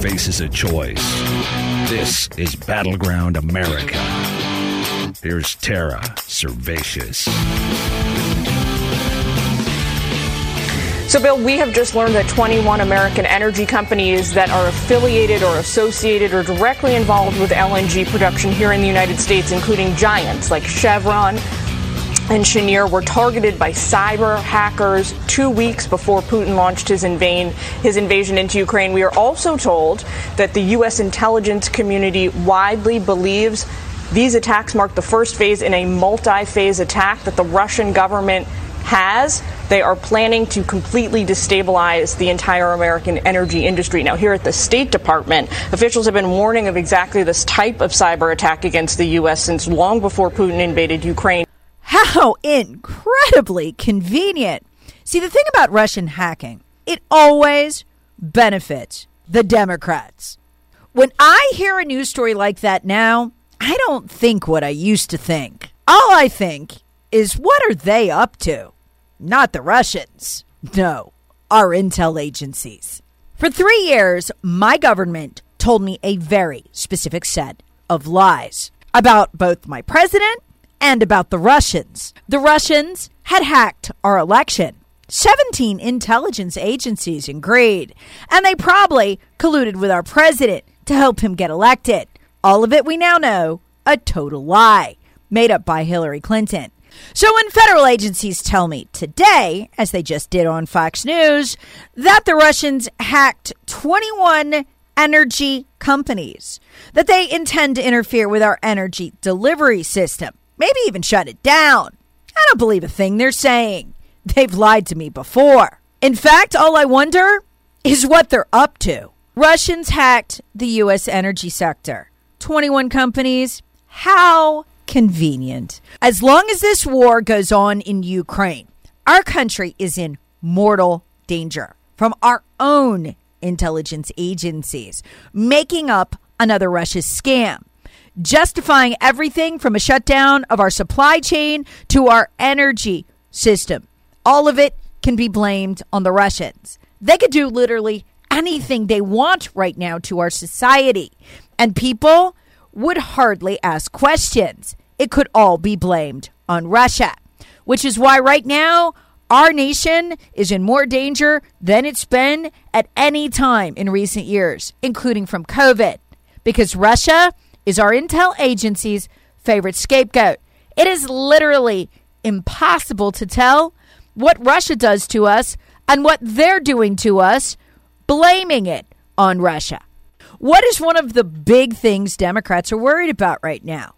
Faces a choice. This is Battleground America. Here's Tara Servatius. So, Bill, we have just learned that 21 American energy companies that are affiliated or associated or directly involved with LNG production here in the United States, including giants like Chevron, and Cheniere were targeted by cyber hackers two weeks before Putin launched his, invade, his invasion into Ukraine. We are also told that the U.S. intelligence community widely believes these attacks mark the first phase in a multi phase attack that the Russian government has. They are planning to completely destabilize the entire American energy industry. Now, here at the State Department, officials have been warning of exactly this type of cyber attack against the U.S. since long before Putin invaded Ukraine. How incredibly convenient. See, the thing about Russian hacking, it always benefits the Democrats. When I hear a news story like that now, I don't think what I used to think. All I think is what are they up to? Not the Russians. No, our intel agencies. For three years, my government told me a very specific set of lies about both my president and about the Russians. The Russians had hacked our election. 17 intelligence agencies agreed, and they probably colluded with our president to help him get elected. All of it we now know a total lie, made up by Hillary Clinton. So when federal agencies tell me today, as they just did on Fox News, that the Russians hacked 21 energy companies, that they intend to interfere with our energy delivery system, maybe even shut it down. I don't believe a thing they're saying. They've lied to me before. In fact, all I wonder is what they're up to. Russians hacked the U.S. energy sector. 21 companies. How convenient. As long as this war goes on in Ukraine, our country is in mortal danger from our own intelligence agencies making up another Russia scam justifying everything from a shutdown of our supply chain to our energy system. All of it can be blamed on the Russians. They could do literally anything they want right now to our society, and people would hardly ask questions. It could all be blamed on Russia, which is why right now our nation is in more danger than it's been at any time in recent years, including from COVID, because Russia is our intel agency's favorite scapegoat. It is literally impossible to tell what Russia does to us and what they're doing to us, blaming it on Russia. What is one of the big things Democrats are worried about right now?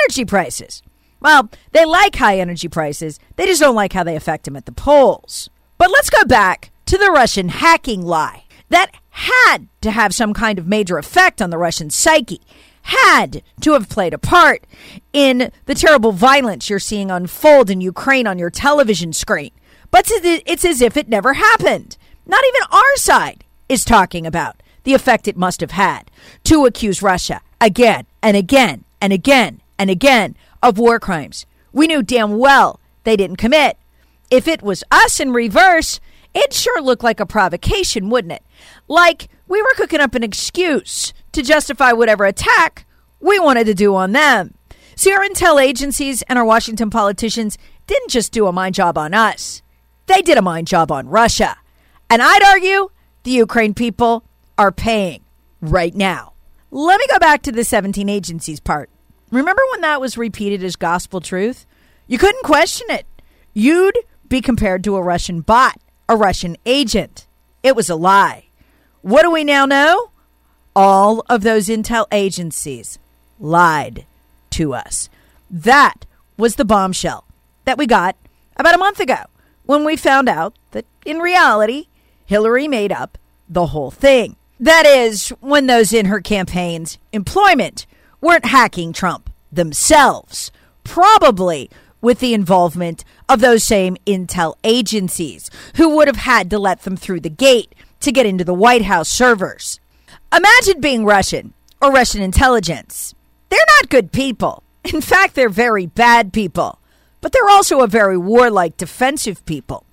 Energy prices. Well, they like high energy prices, they just don't like how they affect them at the polls. But let's go back to the Russian hacking lie. That had to have some kind of major effect on the Russian psyche had to have played a part in the terrible violence you're seeing unfold in Ukraine on your television screen. But it's as if it never happened. Not even our side is talking about the effect it must have had to accuse Russia again and again and again and again of war crimes we knew damn well they didn't commit. If it was us in reverse, it'd sure look like a provocation, wouldn't it? Like we were cooking up an excuse to justify whatever attack we wanted to do on them. See, our intel agencies and our Washington politicians didn't just do a mind job on us, they did a mind job on Russia. And I'd argue the Ukraine people are paying right now. Let me go back to the 17 agencies part. Remember when that was repeated as gospel truth? You couldn't question it. You'd be compared to a Russian bot, a Russian agent. It was a lie. What do we now know? All of those intel agencies lied to us. That was the bombshell that we got about a month ago when we found out that in reality, Hillary made up the whole thing. That is, when those in her campaign's employment weren't hacking Trump themselves, probably with the involvement of those same intel agencies who would have had to let them through the gate to get into the White House servers. Imagine being Russian or Russian intelligence. They're not good people. In fact, they're very bad people. But they're also a very warlike, defensive people.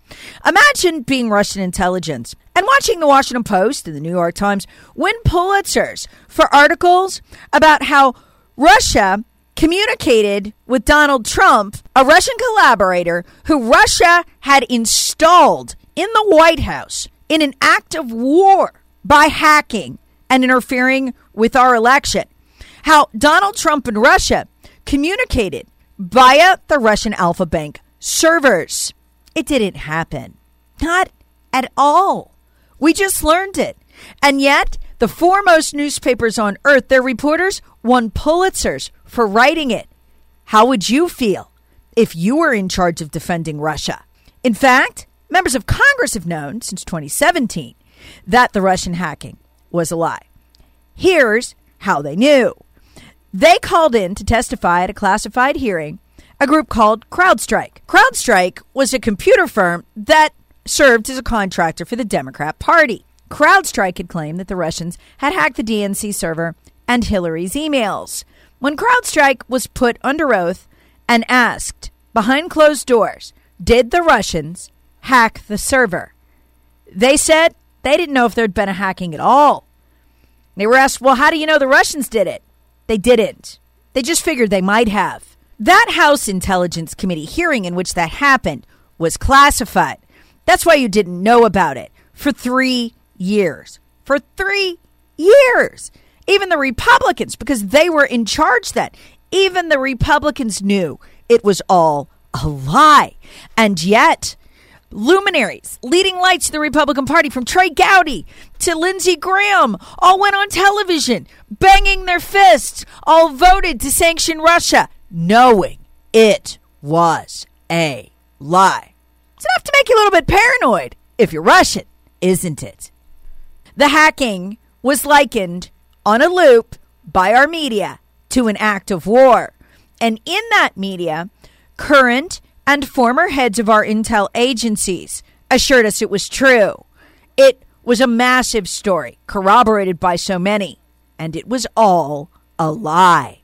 Imagine being Russian intelligence and watching the Washington Post and the New York Times win Pulitzers for articles about how Russia communicated with Donald Trump, a Russian collaborator who Russia had installed in the White House in an act of war by hacking and interfering with our election. How Donald Trump and Russia communicated via the Russian Alfa Bank servers. It didn't happen. Not at all. We just learned it. And yet, the foremost newspapers on earth, their reporters won Pulitzers for writing it. How would you feel if you were in charge of defending Russia? In fact, members of Congress have known since 2017 that the Russian hacking was a lie. Here's how they knew. They called in to testify at a classified hearing a group called CrowdStrike. CrowdStrike was a computer firm that served as a contractor for the Democrat Party. CrowdStrike had claimed that the Russians had hacked the DNC server and Hillary's emails. When CrowdStrike was put under oath and asked behind closed doors, did the Russians hack the server? They said they didn't know if there'd been a hacking at all. They were asked, well, how do you know the Russians did it? They didn't. They just figured they might have. That House Intelligence Committee hearing in which that happened was classified. That's why you didn't know about it for three years. For three years. Even the Republicans, because they were in charge then, even the Republicans knew it was all a lie. And yet, luminaries, leading lights of the Republican Party, from Trey Gowdy to Lindsey Graham, all went on television, banging their fists, all voted to sanction Russia, knowing it was a lie. It's enough to make you a little bit paranoid if you're Russian, isn't it? The hacking was likened on a loop by our media to an act of war. And in that media, current and former heads of our intel agencies assured us it was true. It was a massive story, corroborated by so many, and it was all a lie.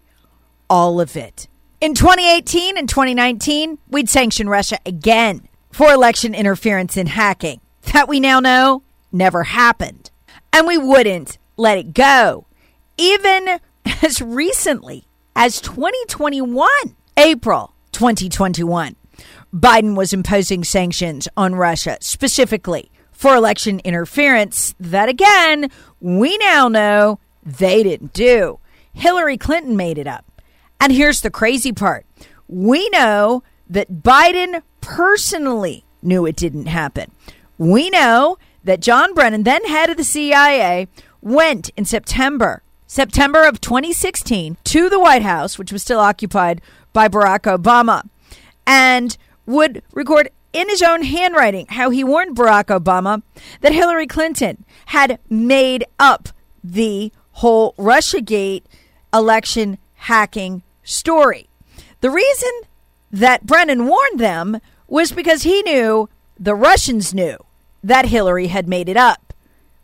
All of it. In 2018 and 2019, we'd sanction Russia again for election interference and hacking. That we now know never happened. And we wouldn't let it go. Even as recently as 2021, April 2021, Biden was imposing sanctions on Russia specifically for election interference that, again, we now know they didn't do. Hillary Clinton made it up. And here's the crazy part we know that Biden personally knew it didn't happen. We know that John Brennan, then head of the CIA, went in September, September of 2016, to the White House, which was still occupied by Barack Obama, and would record in his own handwriting how he warned Barack Obama that Hillary Clinton had made up the whole Russiagate election hacking story. The reason that Brennan warned them was because he knew the Russians knew that Hillary had made it up.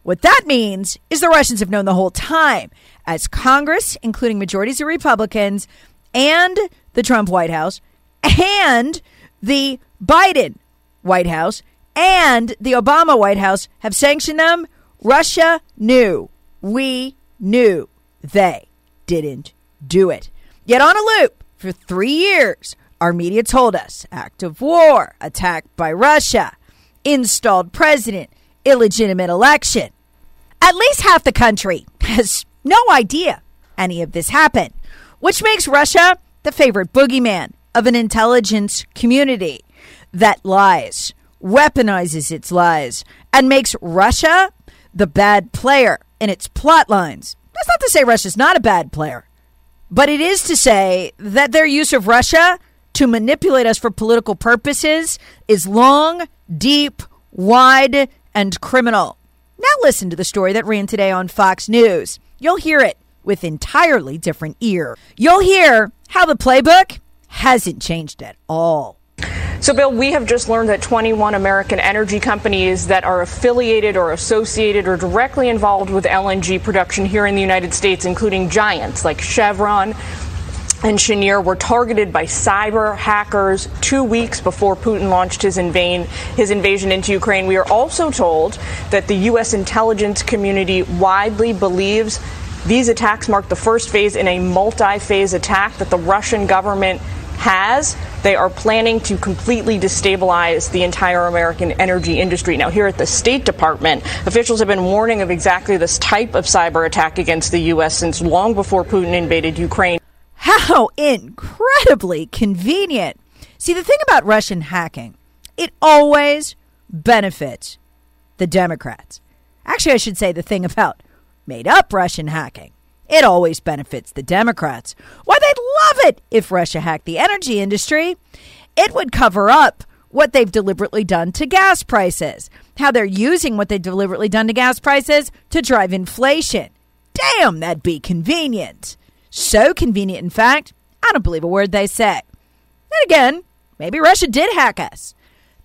What that means is the Russians have known the whole time, as Congress, including majorities of Republicans and the Trump White House and the Biden White House and the Obama White House have sanctioned them. Russia knew. We knew. They didn't do it. Yet on a loop for three years, our media told us act of war, attacked by Russia, installed president, illegitimate election. At least half the country has no idea any of this happened, which makes Russia the favorite boogeyman of an intelligence community that lies, weaponizes its lies, and makes Russia the bad player in its plot lines. That's not to say Russia's not a bad player, but it is to say that their use of Russia to manipulate us for political purposes is long, deep, wide, and criminal. Now, listen to the story that ran today on Fox News. You'll hear it with entirely different ear. You'll hear how the playbook hasn't changed at all. So, Bill, we have just learned that 21 American energy companies that are affiliated or associated or directly involved with LNG production here in the United States, including giants like Chevron and Cheniere, were targeted by cyber hackers two weeks before Putin launched his, invade, his invasion into Ukraine. We are also told that the U.S. intelligence community widely believes these attacks mark the first phase in a multi phase attack that the Russian government has. They are planning to completely destabilize the entire American energy industry. Now, here at the State Department, officials have been warning of exactly this type of cyber attack against the U.S. since long before Putin invaded Ukraine. How incredibly convenient. See, the thing about Russian hacking, it always benefits the Democrats. Actually, I should say the thing about made up Russian hacking it always benefits the Democrats. Why, they'd love it if Russia hacked the energy industry. It would cover up what they've deliberately done to gas prices, how they're using what they've deliberately done to gas prices to drive inflation. Damn, that'd be convenient. So convenient, in fact, I don't believe a word they say. Then again, maybe Russia did hack us.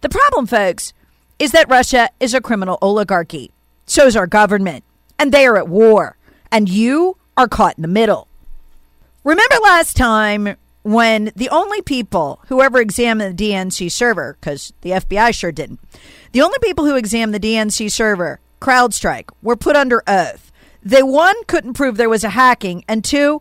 The problem, folks, is that Russia is a criminal oligarchy. So is our government. And they are at war. And you are caught in the middle. Remember last time when the only people who ever examined the DNC server, because the FBI sure didn't, the only people who examined the DNC server, CrowdStrike, were put under oath. They, one, couldn't prove there was a hacking, and two,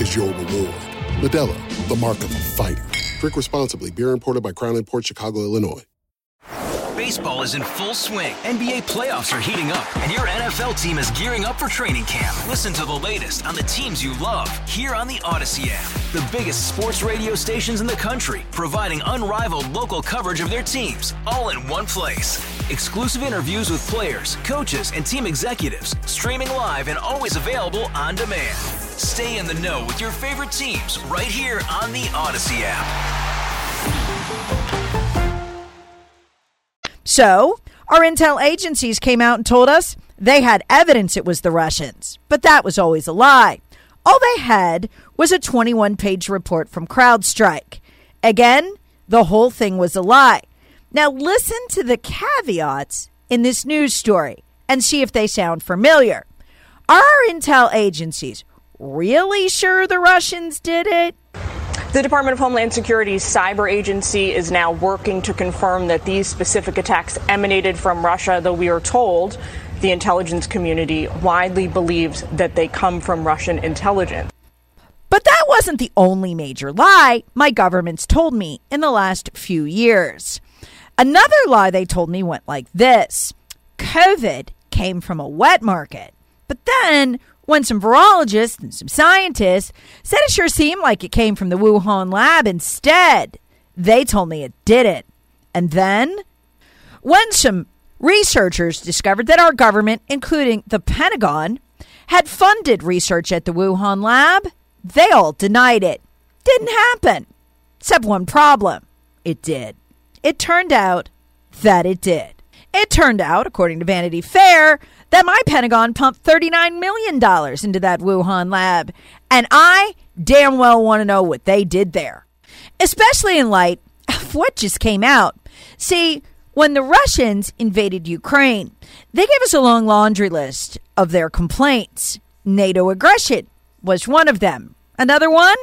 is your reward. Modelo, the mark of a fighter. Drink responsibly. Beer imported by Crown Port Chicago, Illinois. Baseball is in full swing. NBA playoffs are heating up, and your NFL team is gearing up for training camp. Listen to the latest on the teams you love here on the Odyssey app. The biggest sports radio stations in the country, providing unrivaled local coverage of their teams, all in one place. Exclusive interviews with players, coaches, and team executives, streaming live and always available on demand. Stay in the know with your favorite teams right here on the Odyssey app. So, our intel agencies came out and told us they had evidence it was the Russians, but that was always a lie. All they had was a 21 page report from CrowdStrike. Again, the whole thing was a lie. Now, listen to the caveats in this news story and see if they sound familiar. Our intel agencies really sure the Russians did it? The Department of Homeland Security's cyber agency is now working to confirm that these specific attacks emanated from Russia, though we are told the intelligence community widely believes that they come from Russian intelligence. But that wasn't the only major lie my government's told me in the last few years. Another lie they told me went like this COVID came from a wet market. But then when some virologists and some scientists said it sure seemed like it came from the Wuhan lab instead. They told me it didn't. And then, when some researchers discovered that our government, including the Pentagon, had funded research at the Wuhan lab. They all denied it. Didn't happen. Except one problem. It did. It turned out that it did. It turned out, according to Vanity Fair, that my Pentagon pumped $39 million into that Wuhan lab. And I damn well want to know what they did there, especially in light of what just came out. See, when the Russians invaded Ukraine, they gave us a long laundry list of their complaints. NATO aggression was one of them. Another one?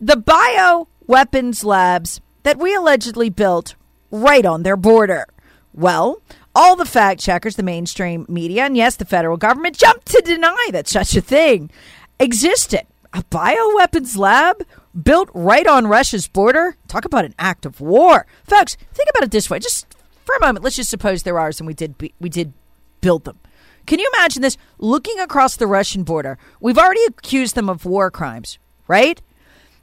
The bio weapons labs that we allegedly built right on their border. Well, all the fact checkers, the mainstream media, and yes, the federal government jumped to deny that such a thing existed. A bioweapons lab built right on Russia's border? Talk about an act of war. Folks, think about it this way. Just for a moment, let's just suppose there are and we did we did build them. Can you imagine this? Looking across the Russian border, we've already accused them of war crimes, right?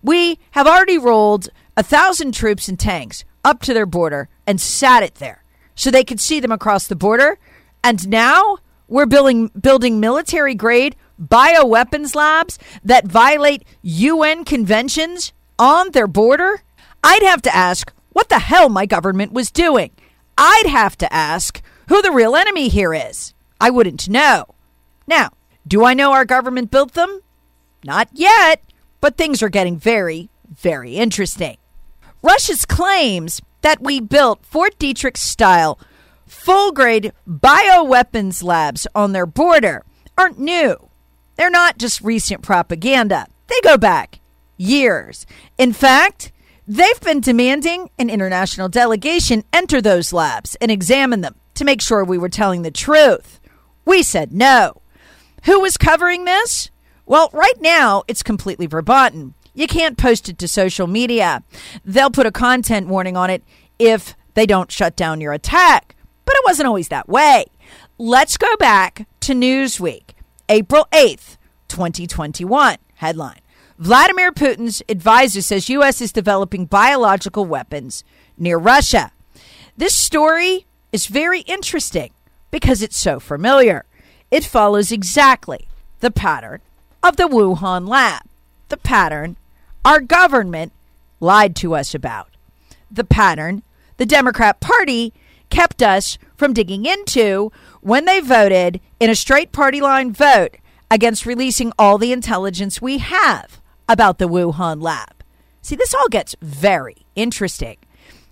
We have already rolled a thousand troops and tanks up to their border and sat it there so they could see them across the border. And now we're building building military grade bioweapons labs that violate UN conventions on their border. I'd have to ask what the hell my government was doing. I'd have to ask who the real enemy here is. I wouldn't know. Now, do I know our government built them? Not yet, but things are getting very, very interesting. Russia's claims that we built Fort Detrick style full grade bioweapons labs on their border aren't new. They're not just recent propaganda, they go back years. In fact, they've been demanding an international delegation enter those labs and examine them to make sure we were telling the truth. We said no. Who was covering this? Well, right now it's completely verboten. You can't post it to social media. They'll put a content warning on it if they don't shut down your attack. But it wasn't always that way. Let's go back to Newsweek, April 8th, 2021. Headline Vladimir Putin's advisor says U.S. is developing biological weapons near Russia. This story is very interesting because it's so familiar. It follows exactly the pattern of the Wuhan lab, the pattern our government lied to us about, the pattern the Democrat Party kept us from digging into when they voted in a straight party line vote against releasing all the intelligence we have about the Wuhan lab. See, this all gets very interesting.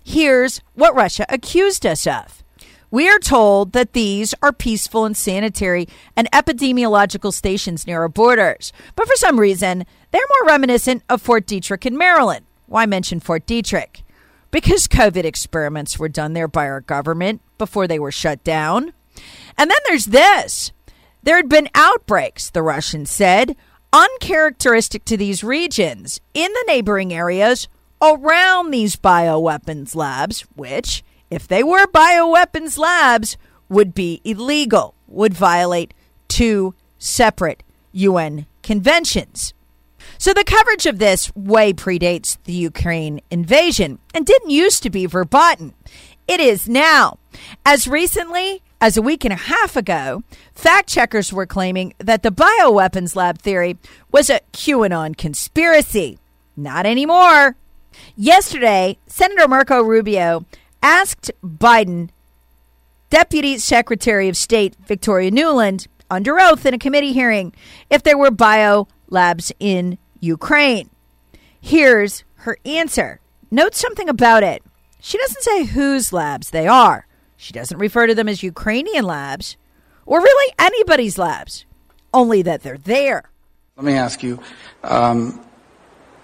Here's what Russia accused us of. We are told that these are peaceful and sanitary and epidemiological stations near our borders. But for some reason, they're more reminiscent of Fort Detrick in Maryland. Why mention Fort Detrick? Because COVID experiments were done there by our government before they were shut down. And then there's this there had been outbreaks, the Russians said, uncharacteristic to these regions in the neighboring areas around these bioweapons labs, which if they were bioweapons labs, would be illegal, would violate two separate UN conventions. So the coverage of this way predates the Ukraine invasion and didn't used to be verboten. It is now. As recently as a week and a half ago, fact checkers were claiming that the bioweapons lab theory was a QAnon conspiracy. Not anymore. Yesterday, Senator Marco Rubio asked Biden, Deputy Secretary of State Victoria Nuland, under oath in a committee hearing, if there were bio labs in Ukraine. Here's her answer. Note something about it. She doesn't say whose labs they are. She doesn't refer to them as Ukrainian labs or really anybody's labs, only that they're there. Let me ask you um,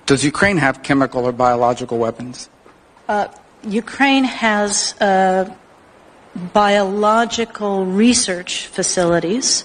Does Ukraine have chemical or biological weapons? Uh, Ukraine has uh, biological research facilities,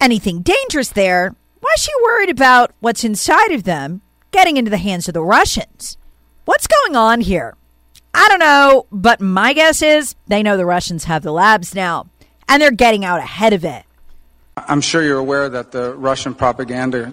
anything dangerous there, Why is she worried about what's inside of them getting into the hands of the Russians? What's going on here? I don't know, but my guess is they know the Russians have the labs now, and they're getting out ahead of it. I'm sure you're aware that the Russian propaganda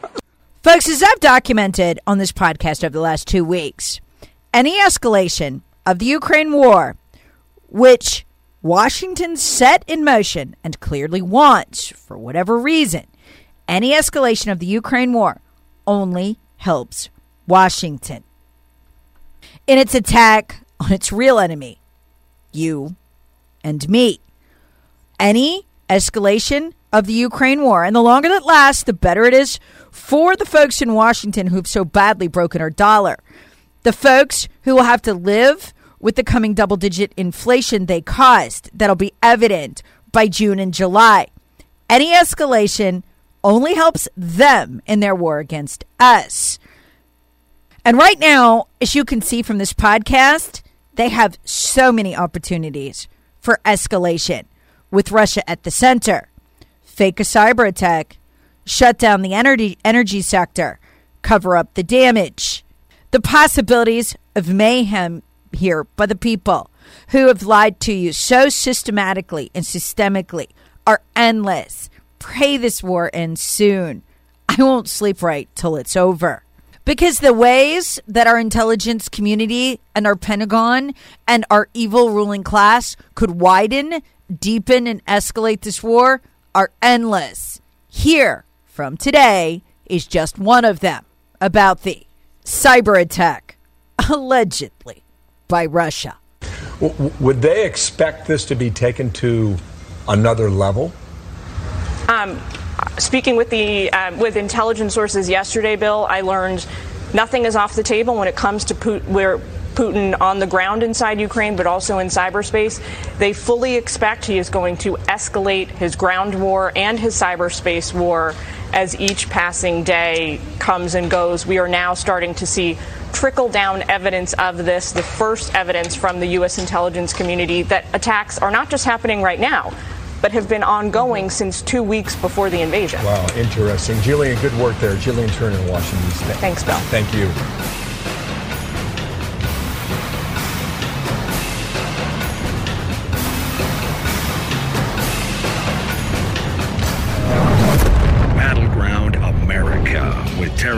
Folks, as I've documented on this podcast over the last two weeks, any escalation of the Ukraine war, which Washington set in motion and clearly wants for whatever reason, any escalation of the Ukraine war only helps Washington in its attack on its real enemy, you and me. Any escalation of the Ukraine war, and the longer that lasts, the better it is for the folks in Washington who've so badly broken our dollar. The folks who will have to live with the coming double digit inflation they caused that'll be evident by June and July. Any escalation only helps them in their war against us. And right now, as you can see from this podcast, they have so many opportunities for escalation with Russia at the center. Fake a cyber attack, shut down the energy energy sector, cover up the damage. The possibilities of mayhem here by the people who have lied to you so systematically and systemically are endless. Pray this war ends soon. I won't sleep right till it's over. Because the ways that our intelligence community and our Pentagon and our evil ruling class could widen, deepen, and escalate this war are endless. Here from today is just one of them about the cyber attack, allegedly by Russia. W- would they expect this to be taken to another level? Um, speaking with the uh, with intelligence sources yesterday, Bill, I learned nothing is off the table when it comes to Putin, where Putin on the ground inside Ukraine, but also in cyberspace. They fully expect he is going to escalate his ground war and his cyberspace war as each passing day comes and goes. We are now starting to see trickle down evidence of this, the first evidence from the U.S. intelligence community that attacks are not just happening right now, but have been ongoing mm-hmm. since two weeks before the invasion. Wow, interesting. Gillian, good work there. Gillian Turner in Washington State. Thanks, Bill. Thank you.